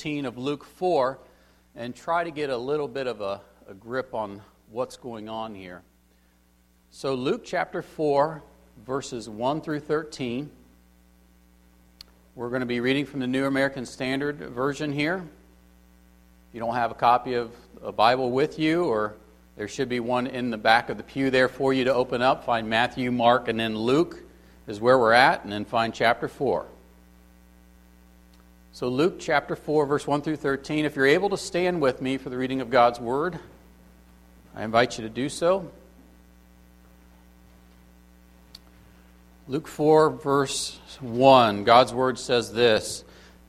13 of Luke 4 and try to get a little bit of a, a grip on what's going on here. So, Luke chapter 4, verses 1 through 13. We're going to be reading from the New American Standard Version here. If you don't have a copy of a Bible with you, or there should be one in the back of the pew there for you to open up, find Matthew, Mark, and then Luke is where we're at, and then find chapter 4. So, Luke chapter 4, verse 1 through 13. If you're able to stand with me for the reading of God's Word, I invite you to do so. Luke 4, verse 1, God's Word says this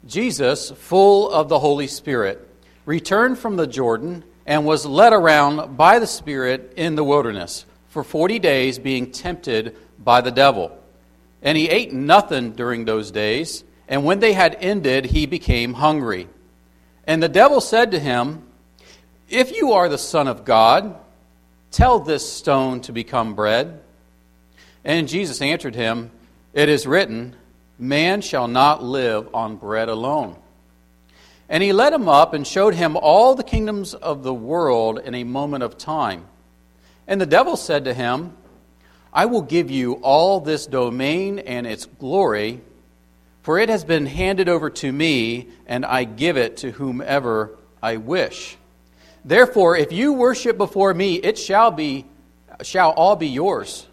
Jesus, full of the Holy Spirit, returned from the Jordan and was led around by the Spirit in the wilderness for 40 days, being tempted by the devil. And he ate nothing during those days. And when they had ended, he became hungry. And the devil said to him, If you are the Son of God, tell this stone to become bread. And Jesus answered him, It is written, Man shall not live on bread alone. And he led him up and showed him all the kingdoms of the world in a moment of time. And the devil said to him, I will give you all this domain and its glory for it has been handed over to me, and I give it to whomever I wish. Therefore, if you worship before me, it shall be shall all be yours.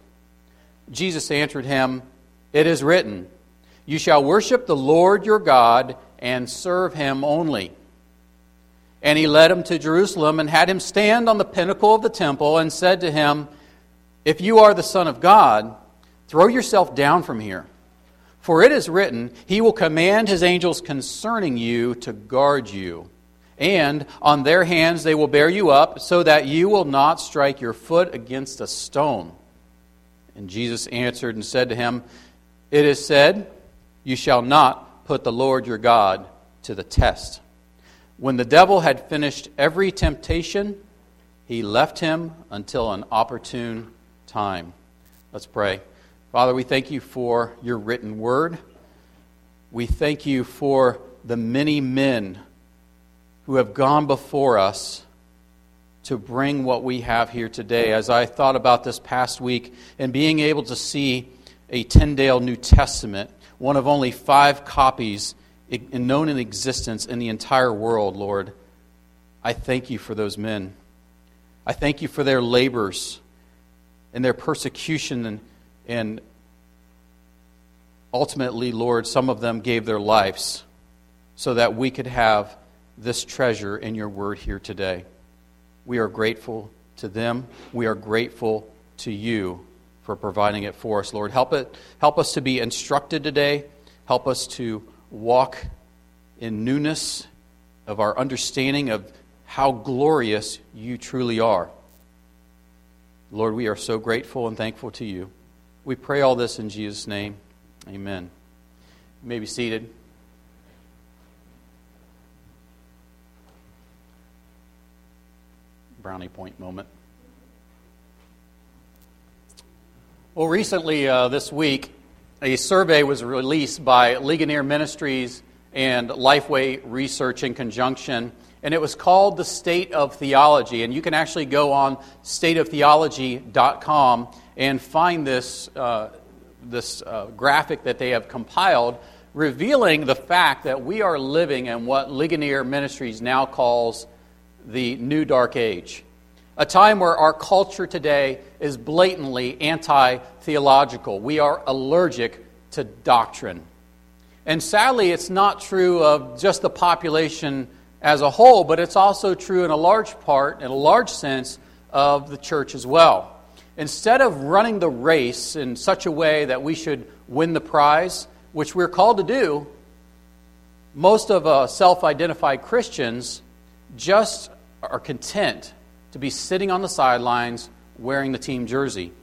Jesus answered him, It is written, You shall worship the Lord your God and serve him only. And he led him to Jerusalem and had him stand on the pinnacle of the temple and said to him, If you are the Son of God, throw yourself down from here. For it is written, He will command His angels concerning you to guard you. And on their hands they will bear you up, so that you will not strike your foot against a stone. And Jesus answered and said to him, It is said, You shall not put the Lord your God to the test. When the devil had finished every temptation, he left him until an opportune time. Let's pray. Father, we thank you for your written word. We thank you for the many men who have gone before us to bring what we have here today. As I thought about this past week and being able to see a Tyndale New Testament, one of only five copies known in existence in the entire world, Lord, I thank you for those men. I thank you for their labors and their persecution and and ultimately, Lord, some of them gave their lives so that we could have this treasure in your word here today. We are grateful to them. We are grateful to you for providing it for us, Lord. Help, it, help us to be instructed today. Help us to walk in newness of our understanding of how glorious you truly are. Lord, we are so grateful and thankful to you. We pray all this in Jesus' name. Amen. You may be seated. Brownie point moment. Well, recently uh, this week, a survey was released by Ligonier Ministries and Lifeway Research in conjunction, and it was called The State of Theology. And you can actually go on stateoftheology.com and find this, uh, this uh, graphic that they have compiled revealing the fact that we are living in what Ligonier Ministries now calls the New Dark Age. A time where our culture today is blatantly anti theological. We are allergic to doctrine. And sadly, it's not true of just the population as a whole, but it's also true in a large part, in a large sense, of the church as well instead of running the race in such a way that we should win the prize, which we're called to do, most of uh, self identified Christians just are content to be sitting on the sidelines wearing the team jersey.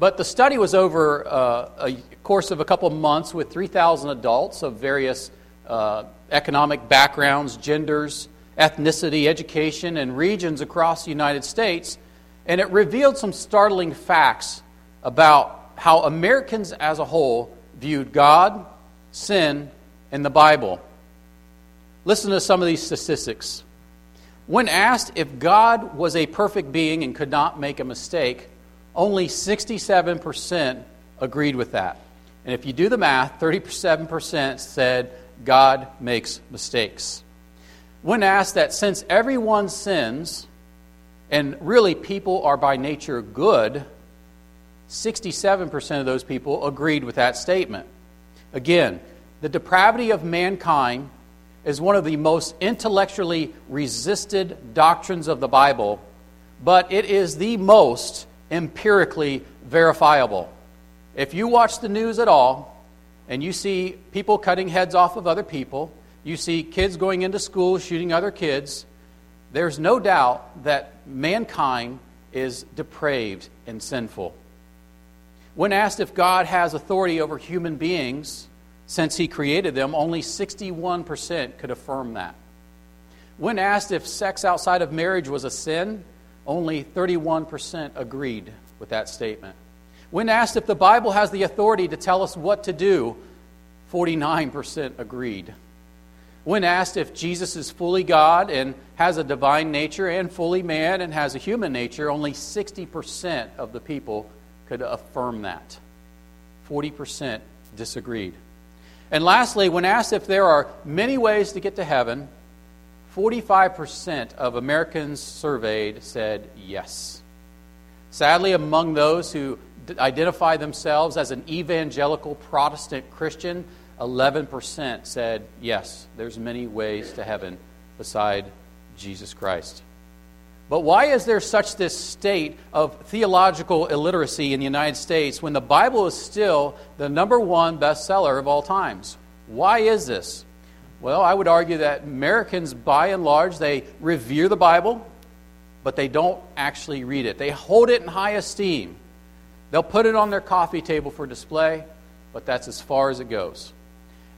But the study was over uh, a course of a couple of months with 3,000 adults of various uh, economic backgrounds, genders, ethnicity, education, and regions across the United States and it revealed some startling facts about how Americans as a whole viewed God, sin, and the Bible. Listen to some of these statistics. When asked if God was a perfect being and could not make a mistake, only 67% agreed with that. And if you do the math, 37% said God makes mistakes. When asked that since everyone sins, and really people are by nature good, 67% of those people agreed with that statement. Again, the depravity of mankind is one of the most intellectually resisted doctrines of the Bible, but it is the most empirically verifiable. If you watch the news at all and you see people cutting heads off of other people, you see kids going into school shooting other kids, there's no doubt that mankind is depraved and sinful. When asked if God has authority over human beings, since he created them, only 61% could affirm that. When asked if sex outside of marriage was a sin, only 31% agreed with that statement. When asked if the Bible has the authority to tell us what to do, 49% agreed. When asked if Jesus is fully God and has a divine nature and fully man and has a human nature, only 60% of the people could affirm that. 40% disagreed. And lastly, when asked if there are many ways to get to heaven, 45% of Americans surveyed said yes. Sadly, among those who identify themselves as an evangelical Protestant Christian, 11% said yes, there's many ways to heaven beside Jesus Christ. But why is there such this state of theological illiteracy in the United States when the Bible is still the number one bestseller of all times? Why is this? Well, I would argue that Americans, by and large, they revere the Bible, but they don't actually read it. They hold it in high esteem. They'll put it on their coffee table for display, but that's as far as it goes.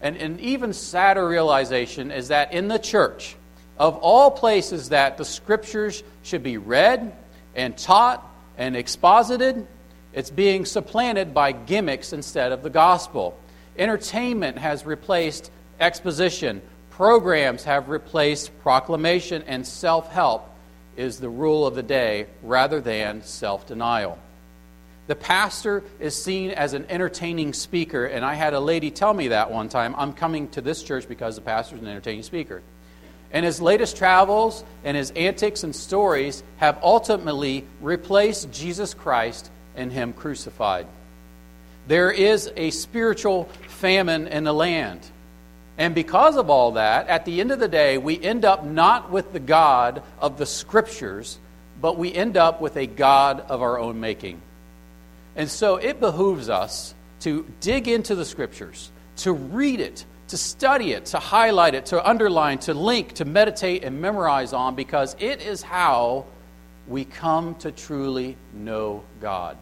And an even sadder realization is that in the church, of all places that the scriptures should be read and taught and exposited, it's being supplanted by gimmicks instead of the gospel. Entertainment has replaced exposition, programs have replaced proclamation, and self help is the rule of the day rather than self denial. The pastor is seen as an entertaining speaker, and I had a lady tell me that one time. I'm coming to this church because the pastor is an entertaining speaker. And his latest travels and his antics and stories have ultimately replaced Jesus Christ and him crucified. There is a spiritual famine in the land. And because of all that, at the end of the day, we end up not with the God of the Scriptures, but we end up with a God of our own making. And so it behooves us to dig into the Scriptures, to read it, to study it, to highlight it, to underline, to link, to meditate, and memorize on because it is how we come to truly know God.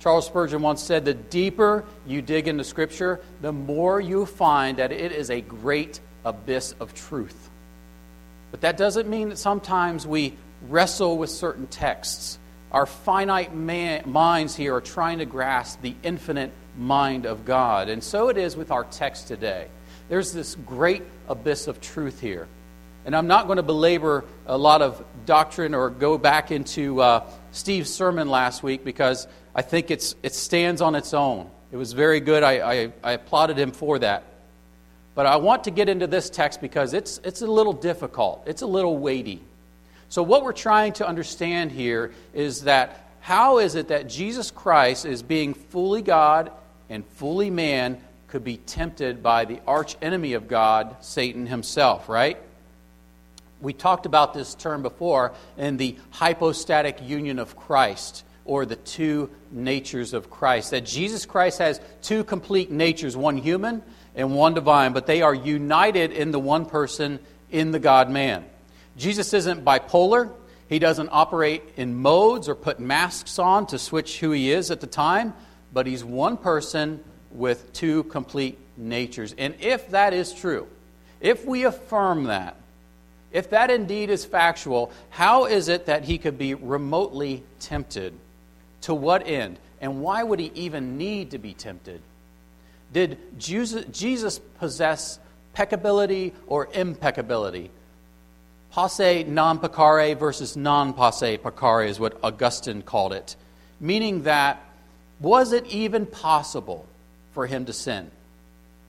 Charles Spurgeon once said, The deeper you dig into Scripture, the more you find that it is a great abyss of truth. But that doesn't mean that sometimes we wrestle with certain texts. Our finite man, minds here are trying to grasp the infinite mind of God. And so it is with our text today. There's this great abyss of truth here. And I'm not going to belabor a lot of doctrine or go back into uh, Steve's sermon last week because I think it's, it stands on its own. It was very good. I, I, I applauded him for that. But I want to get into this text because it's, it's a little difficult, it's a little weighty. So, what we're trying to understand here is that how is it that Jesus Christ is being fully God and fully man could be tempted by the arch enemy of God, Satan himself, right? We talked about this term before in the hypostatic union of Christ, or the two natures of Christ. That Jesus Christ has two complete natures, one human and one divine, but they are united in the one person, in the God man. Jesus isn't bipolar. He doesn't operate in modes or put masks on to switch who he is at the time but he's one person with two complete natures. And if that is true, if we affirm that, if that indeed is factual, how is it that he could be remotely tempted? To what end? And why would he even need to be tempted? Did Jesus possess peccability or impeccability. Posse non peccare versus non posse peccare is what Augustine called it, meaning that was it even possible for him to sin?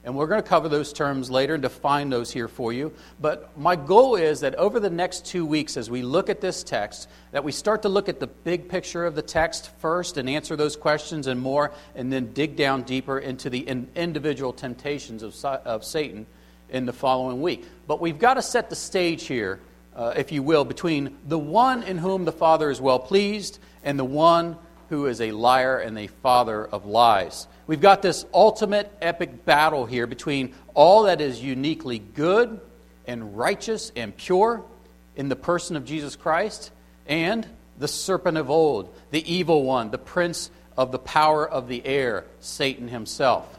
And we're going to cover those terms later and define those here for you. But my goal is that over the next two weeks, as we look at this text, that we start to look at the big picture of the text first and answer those questions and more, and then dig down deeper into the individual temptations of, of Satan in the following week. But we've got to set the stage here, uh, if you will, between the one in whom the Father is well pleased and the one who is a liar and a father of lies. We've got this ultimate epic battle here between all that is uniquely good and righteous and pure in the person of Jesus Christ and the serpent of old, the evil one, the prince of the power of the air, Satan himself.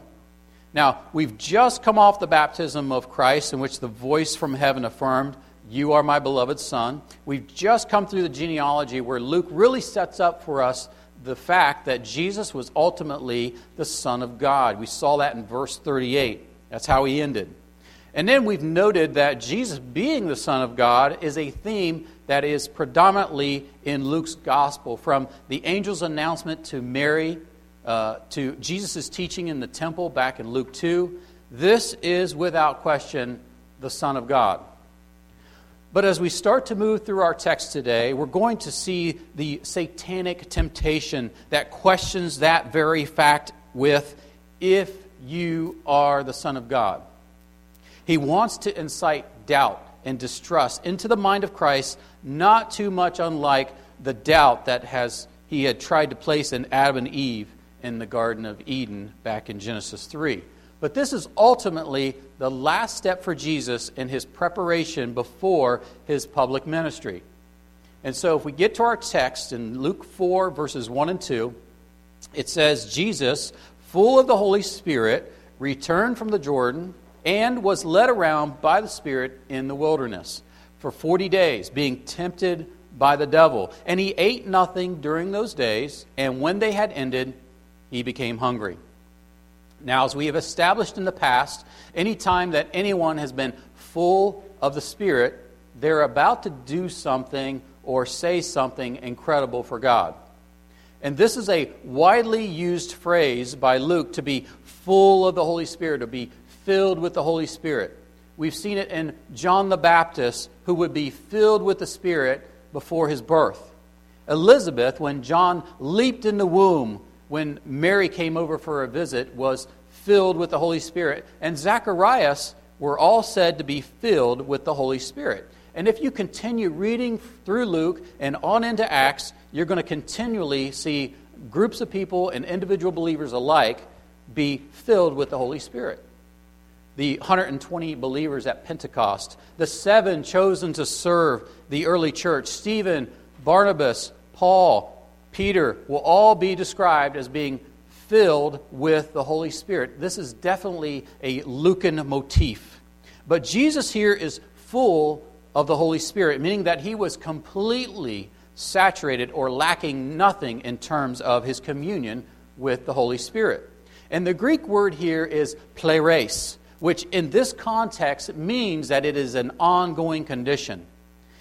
Now, we've just come off the baptism of Christ in which the voice from heaven affirmed, You are my beloved Son. We've just come through the genealogy where Luke really sets up for us the fact that Jesus was ultimately the Son of God. We saw that in verse 38. That's how he ended. And then we've noted that Jesus being the Son of God is a theme that is predominantly in Luke's gospel, from the angel's announcement to Mary uh, to Jesus' teaching in the temple back in Luke 2. This is without question the Son of God. But as we start to move through our text today, we're going to see the satanic temptation that questions that very fact with, if you are the Son of God. He wants to incite doubt and distrust into the mind of Christ, not too much unlike the doubt that has, he had tried to place in Adam and Eve in the Garden of Eden back in Genesis 3. But this is ultimately the last step for Jesus in his preparation before his public ministry. And so, if we get to our text in Luke 4, verses 1 and 2, it says, Jesus, full of the Holy Spirit, returned from the Jordan and was led around by the Spirit in the wilderness for 40 days, being tempted by the devil. And he ate nothing during those days, and when they had ended, he became hungry. Now, as we have established in the past, any time that anyone has been full of the Spirit, they're about to do something or say something incredible for God. And this is a widely used phrase by Luke to be full of the Holy Spirit, to be filled with the Holy Spirit. We've seen it in John the Baptist, who would be filled with the Spirit before his birth. Elizabeth, when John leaped in the womb, when Mary came over for a visit, was filled with the Holy Spirit. And Zacharias were all said to be filled with the Holy Spirit. And if you continue reading through Luke and on into Acts, you're going to continually see groups of people and individual believers alike be filled with the Holy Spirit. The 120 believers at Pentecost, the seven chosen to serve the early church Stephen, Barnabas, Paul, Peter will all be described as being filled with the Holy Spirit. This is definitely a Lucan motif. But Jesus here is full of the Holy Spirit, meaning that he was completely saturated or lacking nothing in terms of his communion with the Holy Spirit. And the Greek word here is pleres, which in this context means that it is an ongoing condition.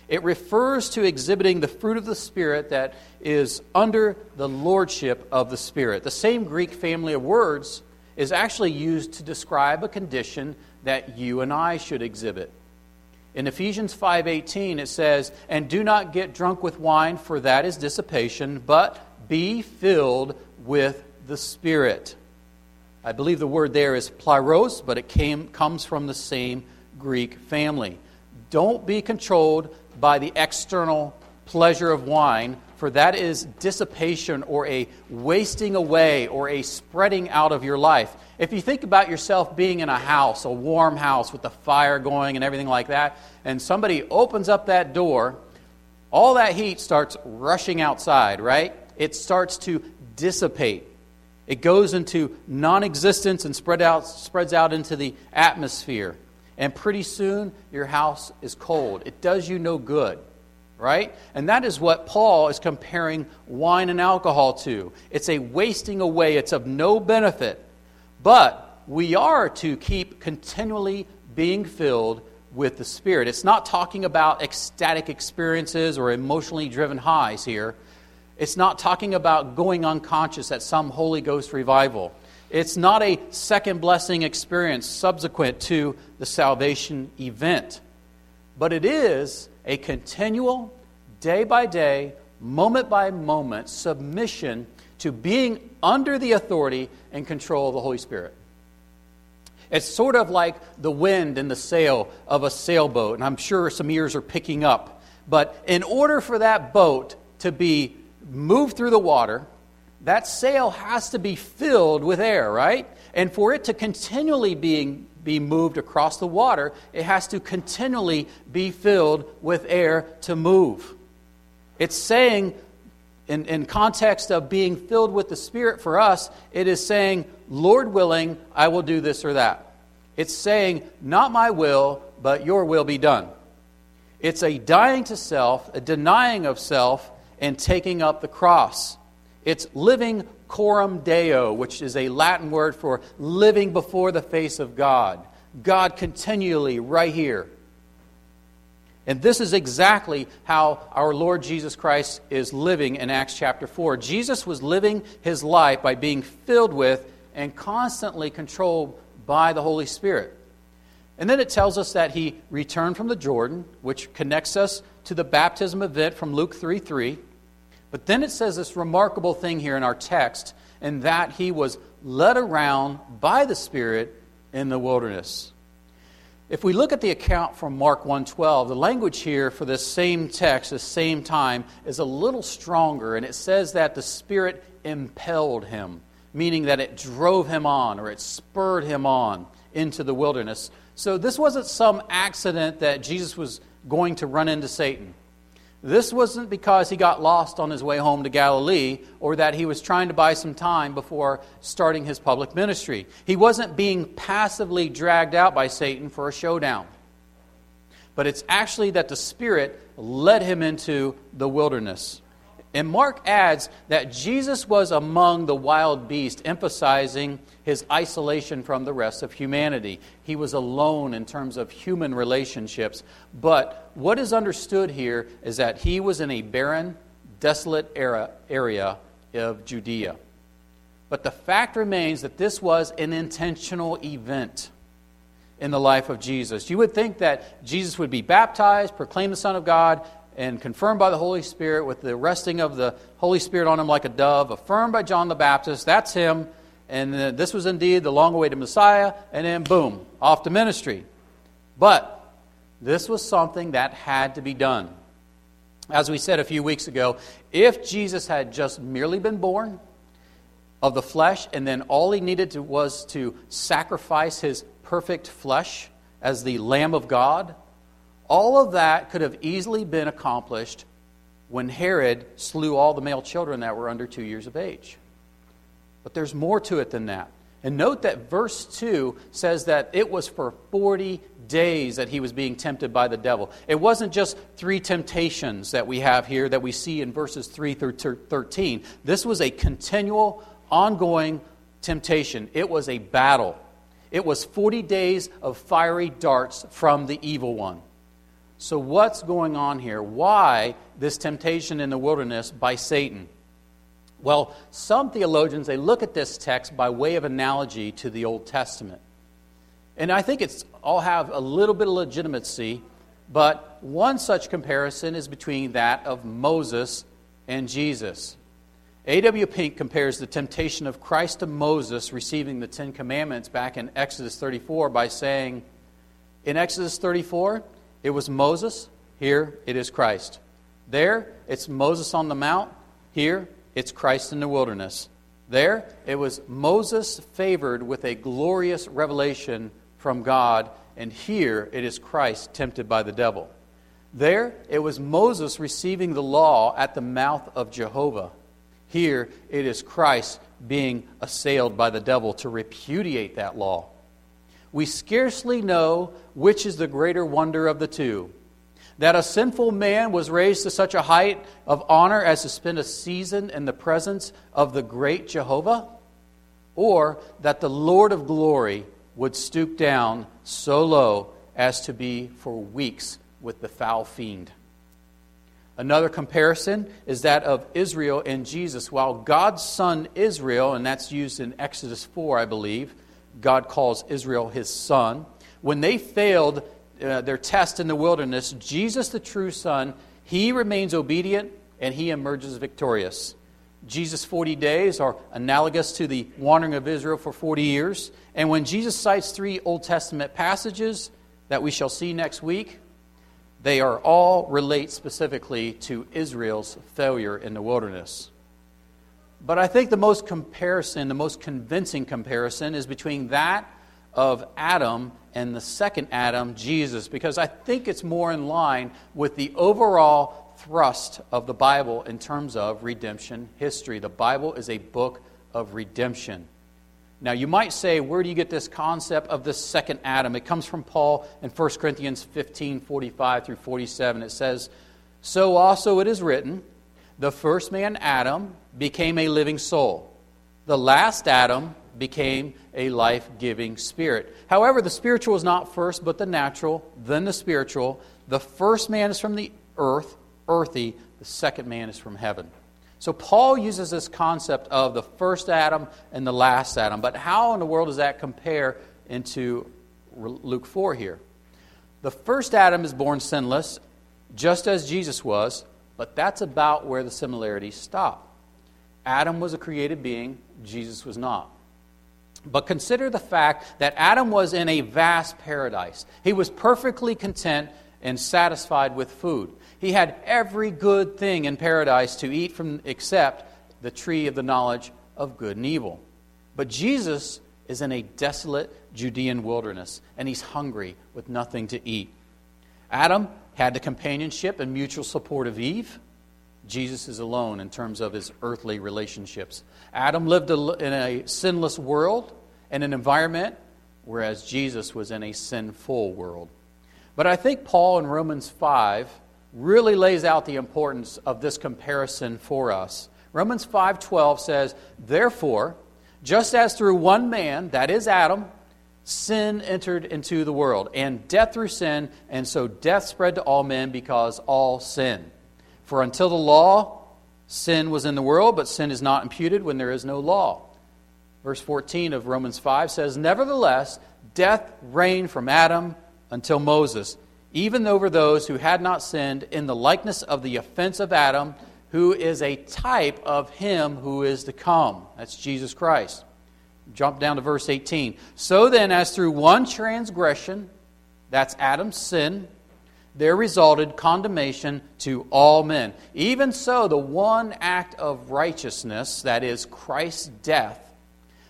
It refers to exhibiting the fruit of the Spirit that is under the lordship of the Spirit. The same Greek family of words is actually used to describe a condition that you and I should exhibit. In Ephesians 5:18 it says, "And do not get drunk with wine, for that is dissipation, but be filled with the Spirit." I believe the word there is pleros, but it came, comes from the same Greek family. Don't be controlled by the external pleasure of wine, for that is dissipation or a wasting away or a spreading out of your life. If you think about yourself being in a house, a warm house with the fire going and everything like that, and somebody opens up that door, all that heat starts rushing outside, right? It starts to dissipate. It goes into non existence and spread out, spreads out into the atmosphere and pretty soon your house is cold. It does you no good, right? And that is what Paul is comparing wine and alcohol to. It's a wasting away, it's of no benefit. But we are to keep continually being filled with the Spirit. It's not talking about ecstatic experiences or emotionally driven highs here. It's not talking about going unconscious at some Holy Ghost revival. It's not a second blessing experience subsequent to the salvation event. But it is a continual, day by day, moment by moment submission to being under the authority and control of the Holy Spirit. It's sort of like the wind and the sail of a sailboat, and I'm sure some ears are picking up. But in order for that boat to be moved through the water, that sail has to be filled with air, right? And for it to continually being, be moved across the water, it has to continually be filled with air to move. It's saying, in, in context of being filled with the Spirit for us, it is saying, Lord willing, I will do this or that. It's saying, not my will, but your will be done. It's a dying to self, a denying of self, and taking up the cross. It's living coram deo, which is a Latin word for living before the face of God. God continually right here. And this is exactly how our Lord Jesus Christ is living in Acts chapter 4. Jesus was living his life by being filled with and constantly controlled by the Holy Spirit. And then it tells us that he returned from the Jordan, which connects us to the baptism event from Luke 3 3. But then it says this remarkable thing here in our text, and that he was led around by the Spirit in the wilderness. If we look at the account from Mark 1:12, the language here for this same text, this same time, is a little stronger, and it says that the Spirit impelled him, meaning that it drove him on or it spurred him on into the wilderness. So this wasn't some accident that Jesus was going to run into Satan. This wasn't because he got lost on his way home to Galilee or that he was trying to buy some time before starting his public ministry. He wasn't being passively dragged out by Satan for a showdown. But it's actually that the Spirit led him into the wilderness. And Mark adds that Jesus was among the wild beasts, emphasizing his isolation from the rest of humanity. He was alone in terms of human relationships. But what is understood here is that he was in a barren, desolate era, area of Judea. But the fact remains that this was an intentional event in the life of Jesus. You would think that Jesus would be baptized, proclaim the Son of God, and confirmed by the Holy Spirit with the resting of the Holy Spirit on him like a dove, affirmed by John the Baptist. That's him. And this was indeed the long awaited Messiah. And then, boom, off to ministry. But this was something that had to be done. As we said a few weeks ago, if Jesus had just merely been born of the flesh, and then all he needed to, was to sacrifice his perfect flesh as the Lamb of God, all of that could have easily been accomplished when Herod slew all the male children that were under two years of age. But there's more to it than that. And note that verse 2 says that it was for 40 days that he was being tempted by the devil. It wasn't just three temptations that we have here that we see in verses 3 through 13. This was a continual, ongoing temptation, it was a battle. It was 40 days of fiery darts from the evil one. So, what's going on here? Why this temptation in the wilderness by Satan? Well, some theologians they look at this text by way of analogy to the Old Testament. And I think it's all have a little bit of legitimacy, but one such comparison is between that of Moses and Jesus. A.W. Pink compares the temptation of Christ to Moses receiving the Ten Commandments back in Exodus 34 by saying, In Exodus 34, it was Moses. Here, it is Christ. There, it's Moses on the mount. Here, it's Christ in the wilderness. There, it was Moses favored with a glorious revelation from God. And here, it is Christ tempted by the devil. There, it was Moses receiving the law at the mouth of Jehovah. Here, it is Christ being assailed by the devil to repudiate that law we scarcely know which is the greater wonder of the two. That a sinful man was raised to such a height of honor as to spend a season in the presence of the great Jehovah, or that the Lord of glory would stoop down so low as to be for weeks with the foul fiend. Another comparison is that of Israel and Jesus. While God's son Israel, and that's used in Exodus 4, I believe, God calls Israel his son. When they failed uh, their test in the wilderness, Jesus, the true son, he remains obedient and he emerges victorious. Jesus' 40 days are analogous to the wandering of Israel for 40 years. And when Jesus cites three Old Testament passages that we shall see next week, they are all relate specifically to Israel's failure in the wilderness. But I think the most comparison, the most convincing comparison, is between that of Adam and the second Adam, Jesus, because I think it's more in line with the overall thrust of the Bible in terms of redemption history. The Bible is a book of redemption. Now, you might say, where do you get this concept of the second Adam? It comes from Paul in 1 Corinthians 15 45 through 47. It says, So also it is written, the first man, Adam, became a living soul. The last Adam became a life giving spirit. However, the spiritual is not first, but the natural, then the spiritual. The first man is from the earth, earthy. The second man is from heaven. So Paul uses this concept of the first Adam and the last Adam. But how in the world does that compare into Luke 4 here? The first Adam is born sinless, just as Jesus was, but that's about where the similarities stop. Adam was a created being, Jesus was not. But consider the fact that Adam was in a vast paradise. He was perfectly content and satisfied with food. He had every good thing in paradise to eat from except the tree of the knowledge of good and evil. But Jesus is in a desolate Judean wilderness, and he's hungry with nothing to eat. Adam had the companionship and mutual support of Eve. Jesus is alone in terms of his earthly relationships. Adam lived in a sinless world and an environment, whereas Jesus was in a sinful world. But I think Paul in Romans 5 really lays out the importance of this comparison for us. Romans 5:12 says, "Therefore, just as through one man, that is Adam, sin entered into the world, and death through sin, and so death spread to all men because all sin. For until the law, sin was in the world, but sin is not imputed when there is no law." Verse 14 of Romans 5 says, "Nevertheless, death reigned from Adam until Moses." even over those who had not sinned, in the likeness of the offense of Adam, who is a type of him who is to come. That's Jesus Christ. Jump down to verse 18. So then, as through one transgression, that's Adam's sin, there resulted condemnation to all men. Even so, the one act of righteousness, that is Christ's death,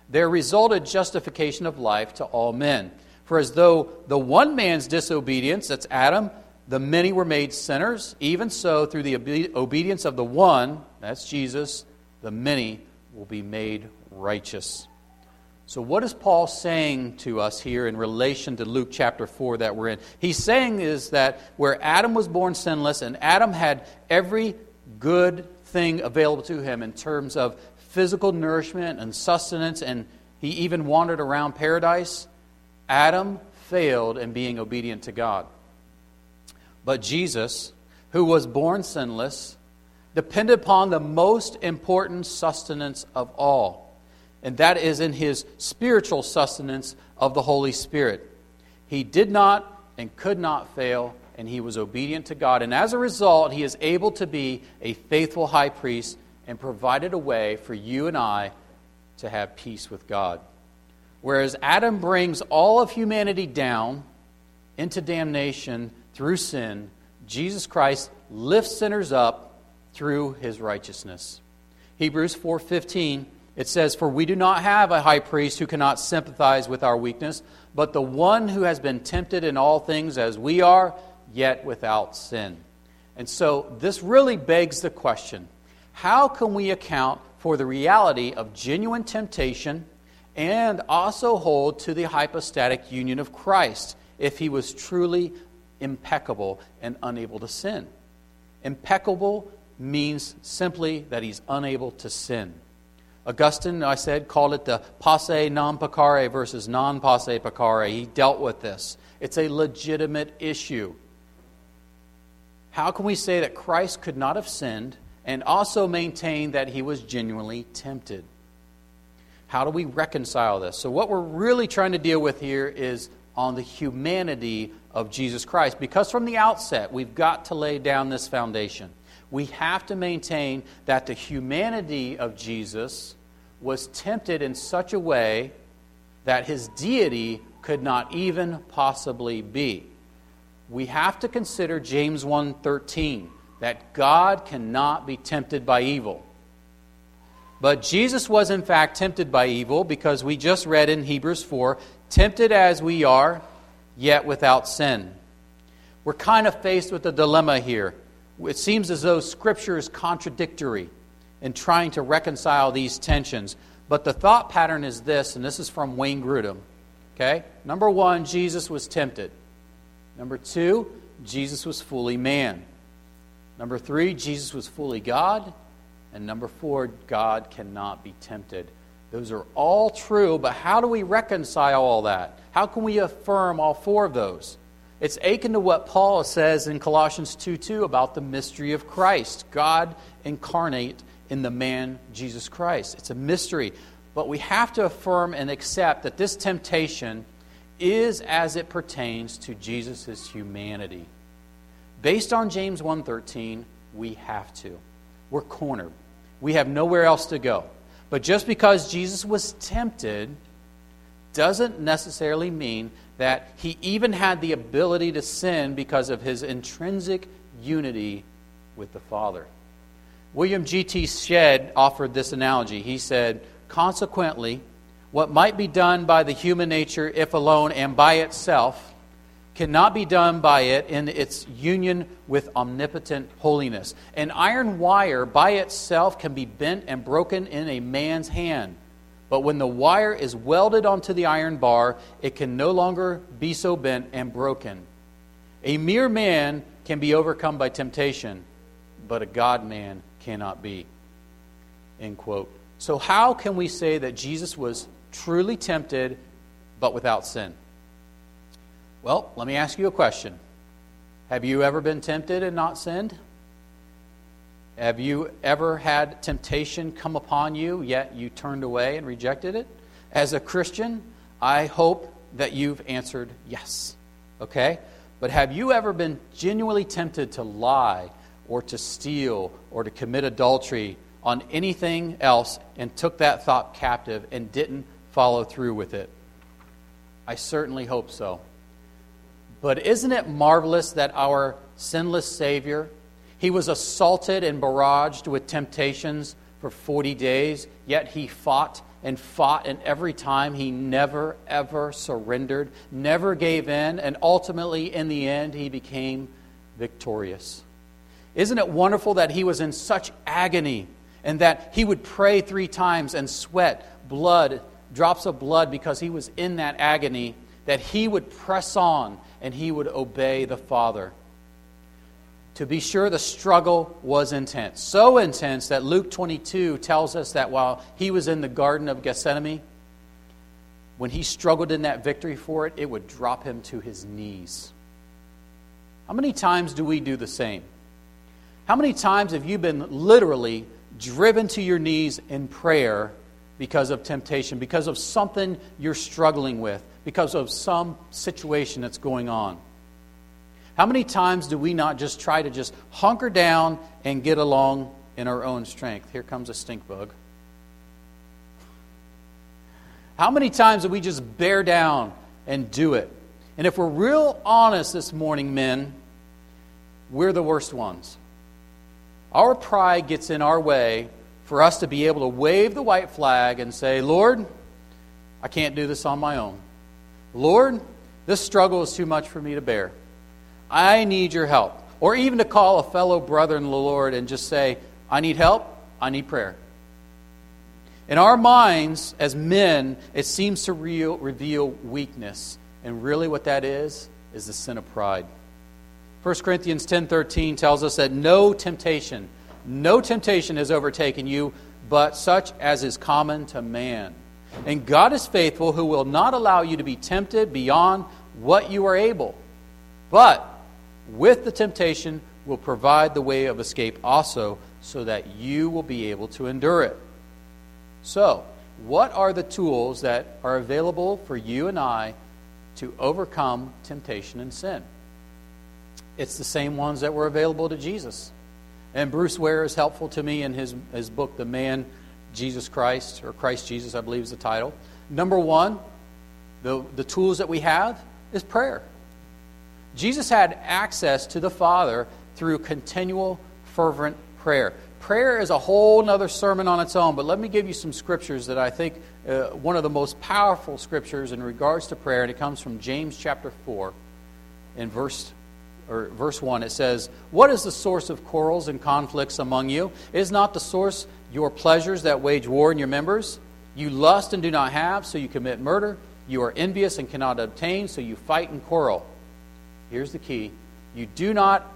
there resulted justification of life to all men. For as though the one man's disobedience, that's Adam, the many were made sinners, even so, through the obedience of the one, that's Jesus, the many will be made righteous. So, what is Paul saying to us here in relation to Luke chapter 4 that we're in? He's saying is that where Adam was born sinless and Adam had every good thing available to him in terms of physical nourishment and sustenance, and he even wandered around paradise, Adam failed in being obedient to God. But Jesus, who was born sinless, depended upon the most important sustenance of all, and that is in his spiritual sustenance of the Holy Spirit. He did not and could not fail, and he was obedient to God. And as a result, he is able to be a faithful high priest and provided a way for you and I to have peace with God. Whereas Adam brings all of humanity down into damnation through sin, Jesus Christ lifts sinners up through his righteousness. Hebrews 4:15 it says for we do not have a high priest who cannot sympathize with our weakness, but the one who has been tempted in all things as we are, yet without sin. And so this really begs the question, how can we account for the reality of genuine temptation? and also hold to the hypostatic union of Christ if he was truly impeccable and unable to sin. Impeccable means simply that he's unable to sin. Augustine, I said, called it the posse non peccare versus non posse peccare. He dealt with this. It's a legitimate issue. How can we say that Christ could not have sinned and also maintain that he was genuinely tempted? How do we reconcile this? So, what we're really trying to deal with here is on the humanity of Jesus Christ. Because from the outset, we've got to lay down this foundation. We have to maintain that the humanity of Jesus was tempted in such a way that his deity could not even possibly be. We have to consider James 1:13 that God cannot be tempted by evil. But Jesus was in fact tempted by evil because we just read in Hebrews 4, tempted as we are, yet without sin. We're kind of faced with a dilemma here. It seems as though Scripture is contradictory in trying to reconcile these tensions. But the thought pattern is this, and this is from Wayne Grudem. Okay? Number one, Jesus was tempted. Number two, Jesus was fully man. Number three, Jesus was fully God. And number four, God cannot be tempted. Those are all true, but how do we reconcile all that? How can we affirm all four of those? It's akin to what Paul says in Colossians 2 2 about the mystery of Christ, God incarnate in the man Jesus Christ. It's a mystery. But we have to affirm and accept that this temptation is as it pertains to Jesus' humanity. Based on James 1:13, we have to. We're cornered. We have nowhere else to go. But just because Jesus was tempted doesn't necessarily mean that he even had the ability to sin because of his intrinsic unity with the Father. William G.T. Shedd offered this analogy. He said, Consequently, what might be done by the human nature, if alone and by itself, cannot be done by it in its union with omnipotent holiness. An iron wire by itself can be bent and broken in a man's hand. But when the wire is welded onto the iron bar, it can no longer be so bent and broken. A mere man can be overcome by temptation, but a God man cannot be. End quote. So, how can we say that Jesus was truly tempted but without sin? Well, let me ask you a question. Have you ever been tempted and not sinned? Have you ever had temptation come upon you, yet you turned away and rejected it? As a Christian, I hope that you've answered yes. Okay? But have you ever been genuinely tempted to lie or to steal or to commit adultery on anything else and took that thought captive and didn't follow through with it? I certainly hope so. But isn't it marvelous that our sinless Savior he was assaulted and barraged with temptations for 40 days, yet he fought and fought, and every time he never, ever surrendered, never gave in, and ultimately, in the end, he became victorious. Isn't it wonderful that he was in such agony and that he would pray three times and sweat blood, drops of blood, because he was in that agony, that he would press on and he would obey the Father? To be sure, the struggle was intense. So intense that Luke 22 tells us that while he was in the Garden of Gethsemane, when he struggled in that victory for it, it would drop him to his knees. How many times do we do the same? How many times have you been literally driven to your knees in prayer because of temptation, because of something you're struggling with, because of some situation that's going on? How many times do we not just try to just hunker down and get along in our own strength? Here comes a stink bug. How many times do we just bear down and do it? And if we're real honest this morning, men, we're the worst ones. Our pride gets in our way for us to be able to wave the white flag and say, Lord, I can't do this on my own. Lord, this struggle is too much for me to bear. I need your help. Or even to call a fellow brother in the Lord and just say, I need help, I need prayer. In our minds, as men, it seems to reveal weakness. And really what that is, is the sin of pride. 1 Corinthians 10.13 tells us that no temptation, no temptation has overtaken you but such as is common to man. And God is faithful, who will not allow you to be tempted beyond what you are able, but with the temptation will provide the way of escape also, so that you will be able to endure it. So, what are the tools that are available for you and I to overcome temptation and sin? It's the same ones that were available to Jesus. And Bruce Ware is helpful to me in his, his book, The Man Jesus Christ, or Christ Jesus, I believe is the title. Number one, the, the tools that we have is prayer. Jesus had access to the Father through continual, fervent prayer. Prayer is a whole other sermon on its own, but let me give you some scriptures that I think uh, one of the most powerful scriptures in regards to prayer, and it comes from James chapter 4 in verse or verse 1 it says what is the source of quarrels and conflicts among you? Is not the source your pleasures that wage war in your members? You lust and do not have so you commit murder. You are envious and cannot obtain so you fight and quarrel. Here's the key. You do not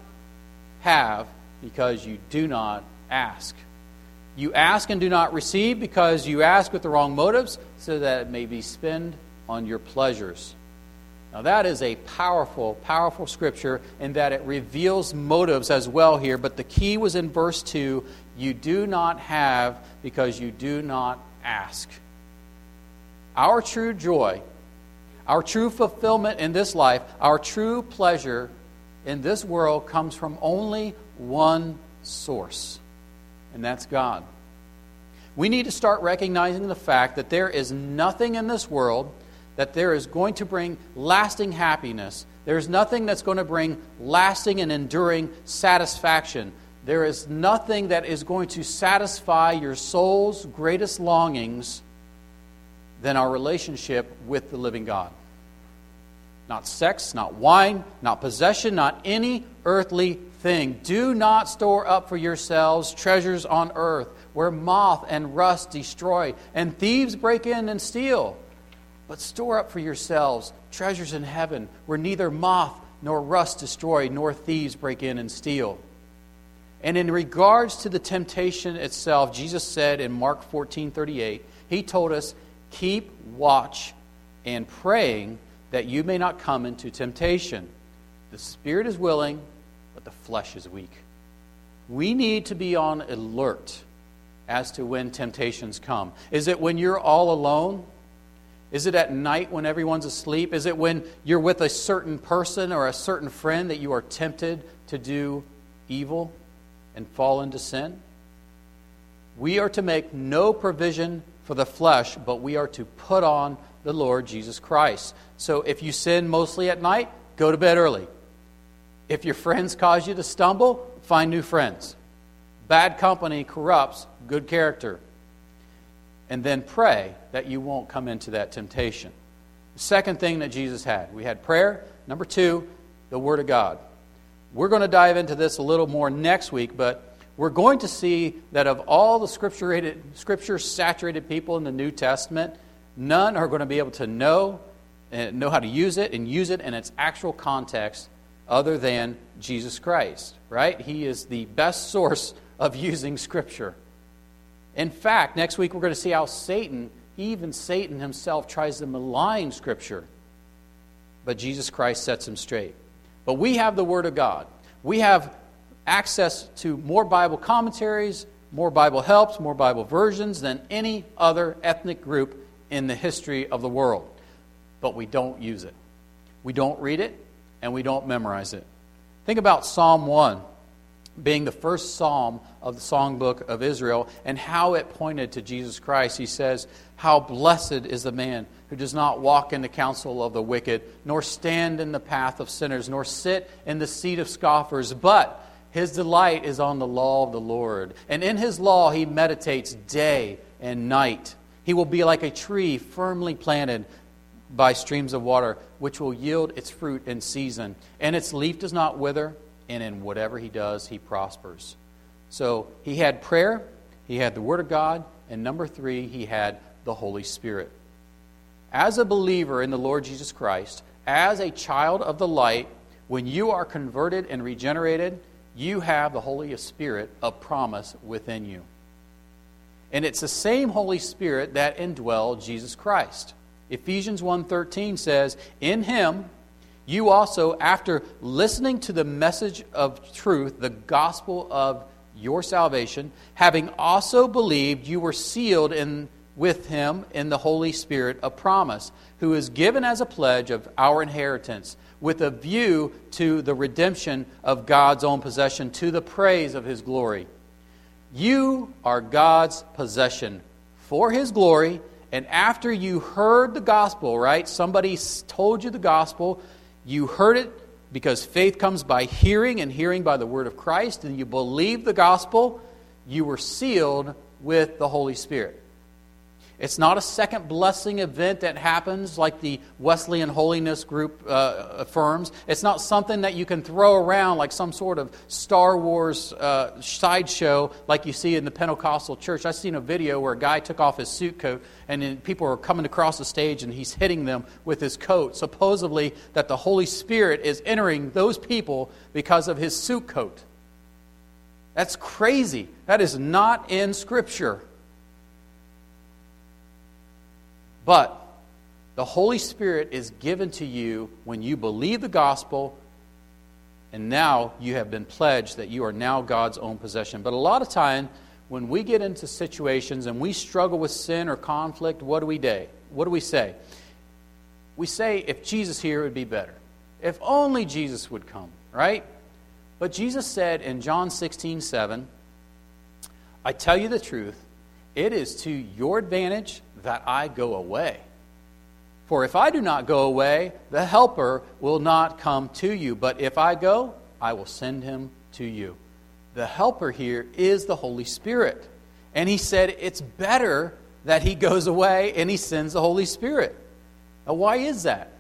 have because you do not ask. You ask and do not receive because you ask with the wrong motives, so that it may be spent on your pleasures. Now, that is a powerful, powerful scripture in that it reveals motives as well here. But the key was in verse 2 you do not have because you do not ask. Our true joy, our true fulfillment in this life, our true pleasure in this world comes from only one source and that's God. We need to start recognizing the fact that there is nothing in this world that there is going to bring lasting happiness. There's nothing that's going to bring lasting and enduring satisfaction. There is nothing that is going to satisfy your soul's greatest longings than our relationship with the living God. Not sex, not wine, not possession, not any earthly thing. Do not store up for yourselves treasures on earth, where moth and rust destroy, and thieves break in and steal. But store up for yourselves treasures in heaven, where neither moth nor rust destroy, nor thieves break in and steal. And in regards to the temptation itself, Jesus said in Mark 14 38, He told us, Keep watch and praying that you may not come into temptation. The spirit is willing, but the flesh is weak. We need to be on alert as to when temptations come. Is it when you're all alone? Is it at night when everyone's asleep? Is it when you're with a certain person or a certain friend that you are tempted to do evil and fall into sin? We are to make no provision for the flesh, but we are to put on the Lord Jesus Christ. So if you sin mostly at night, go to bed early. If your friends cause you to stumble, find new friends. Bad company corrupts good character. And then pray that you won't come into that temptation. The second thing that Jesus had we had prayer. Number two, the Word of God. We're going to dive into this a little more next week, but we're going to see that of all the scripture saturated people in the New Testament, none are going to be able to know and know how to use it and use it in its actual context other than Jesus Christ, right? He is the best source of using Scripture. In fact, next week we're going to see how Satan, even Satan himself, tries to malign Scripture. But Jesus Christ sets him straight. But we have the Word of God. We have access to more Bible commentaries, more Bible helps, more Bible versions than any other ethnic group in the history of the world. But we don't use it. We don't read it, and we don't memorize it. Think about Psalm 1 being the first psalm of the songbook of Israel and how it pointed to Jesus Christ. He says, How blessed is the man who does not walk in the counsel of the wicked, nor stand in the path of sinners, nor sit in the seat of scoffers, but his delight is on the law of the Lord. And in his law he meditates day and night. He will be like a tree firmly planted by streams of water, which will yield its fruit in season. And its leaf does not wither, and in whatever he does, he prospers. So he had prayer, he had the Word of God, and number three, he had the Holy Spirit. As a believer in the Lord Jesus Christ, as a child of the light, when you are converted and regenerated, you have the Holy Spirit of promise within you. And it's the same Holy Spirit that indwelled Jesus Christ. Ephesians 1:13 says, "In him you also after listening to the message of truth, the gospel of your salvation, having also believed, you were sealed in with him in the Holy Spirit of promise, who is given as a pledge of our inheritance, with a view to the redemption of God's own possession, to the praise of his glory." You are God's possession for His glory. And after you heard the gospel, right? Somebody told you the gospel. You heard it because faith comes by hearing, and hearing by the word of Christ, and you believe the gospel. You were sealed with the Holy Spirit. It's not a second blessing event that happens like the Wesleyan Holiness Group uh, affirms. It's not something that you can throw around like some sort of Star Wars uh, sideshow like you see in the Pentecostal church. I've seen a video where a guy took off his suit coat and people are coming across the stage and he's hitting them with his coat, supposedly that the Holy Spirit is entering those people because of his suit coat. That's crazy. That is not in Scripture. But the Holy Spirit is given to you when you believe the gospel, and now you have been pledged that you are now God's own possession. But a lot of time, when we get into situations and we struggle with sin or conflict, what do we do? What do we say? We say, if Jesus here, it would be better. If only Jesus would come, right? But Jesus said in John 16, 7, I tell you the truth, it is to your advantage that I go away. For if I do not go away, the Helper will not come to you. But if I go, I will send him to you. The Helper here is the Holy Spirit. And he said it's better that he goes away and he sends the Holy Spirit. Now, why is that?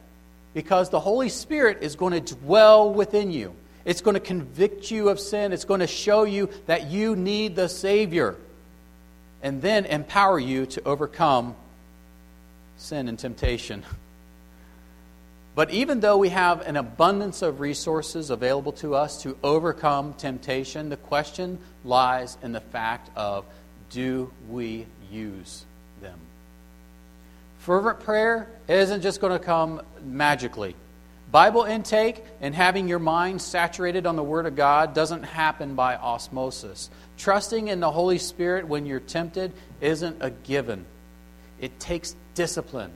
Because the Holy Spirit is going to dwell within you. It's going to convict you of sin. It's going to show you that you need the Savior and then empower you to overcome sin and temptation. But even though we have an abundance of resources available to us to overcome temptation, the question lies in the fact of do we use them? Fervent prayer isn't just going to come magically. Bible intake and having your mind saturated on the Word of God doesn't happen by osmosis. Trusting in the Holy Spirit when you're tempted isn't a given. It takes discipline,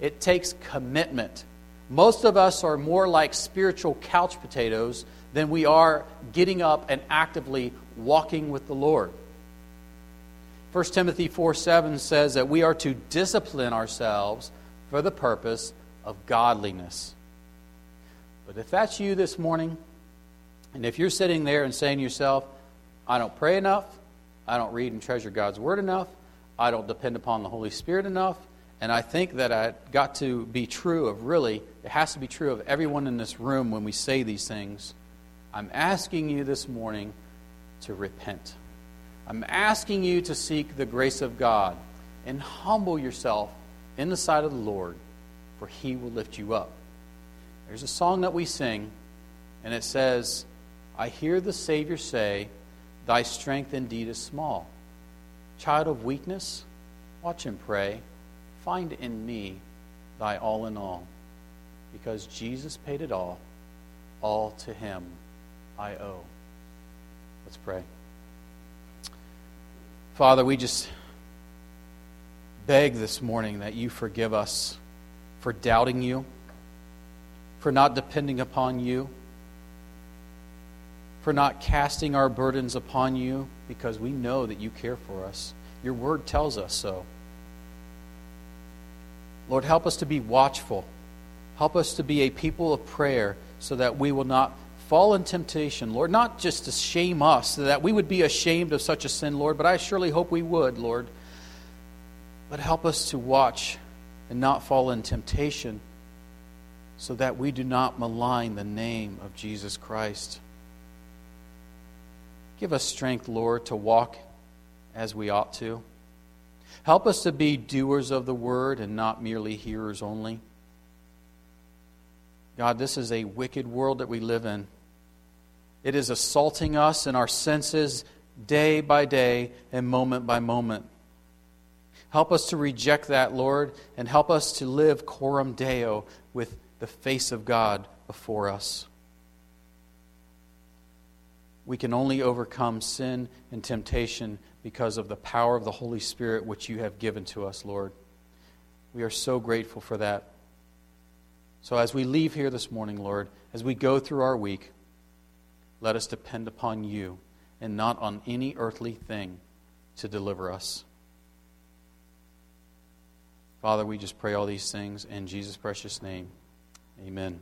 it takes commitment. Most of us are more like spiritual couch potatoes than we are getting up and actively walking with the Lord. 1 Timothy 4 7 says that we are to discipline ourselves for the purpose of godliness. But if that's you this morning, and if you're sitting there and saying to yourself, I don't pray enough, I don't read and treasure God's Word enough, I don't depend upon the Holy Spirit enough, and I think that I got to be true of really, it has to be true of everyone in this room when we say these things. I'm asking you this morning to repent. I'm asking you to seek the grace of God and humble yourself in the sight of the Lord, for He will lift you up. There's a song that we sing, and it says, I hear the Savior say, Thy strength indeed is small. Child of weakness, watch and pray. Find in me thy all in all. Because Jesus paid it all, all to him I owe. Let's pray. Father, we just beg this morning that you forgive us for doubting you for not depending upon you, for not casting our burdens upon you, because we know that you care for us. Your word tells us so. Lord, help us to be watchful. Help us to be a people of prayer so that we will not fall in temptation, Lord, not just to shame us, so that we would be ashamed of such a sin, Lord, but I surely hope we would, Lord. But help us to watch and not fall in temptation so that we do not malign the name of Jesus Christ. Give us strength, Lord, to walk as we ought to. Help us to be doers of the word and not merely hearers only. God, this is a wicked world that we live in. It is assaulting us in our senses day by day and moment by moment. Help us to reject that, Lord, and help us to live coram deo with the face of God before us. We can only overcome sin and temptation because of the power of the Holy Spirit which you have given to us, Lord. We are so grateful for that. So as we leave here this morning, Lord, as we go through our week, let us depend upon you and not on any earthly thing to deliver us. Father, we just pray all these things in Jesus' precious name. Amen.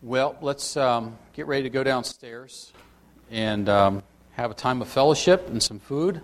Well, let's um, get ready to go downstairs and um, have a time of fellowship and some food.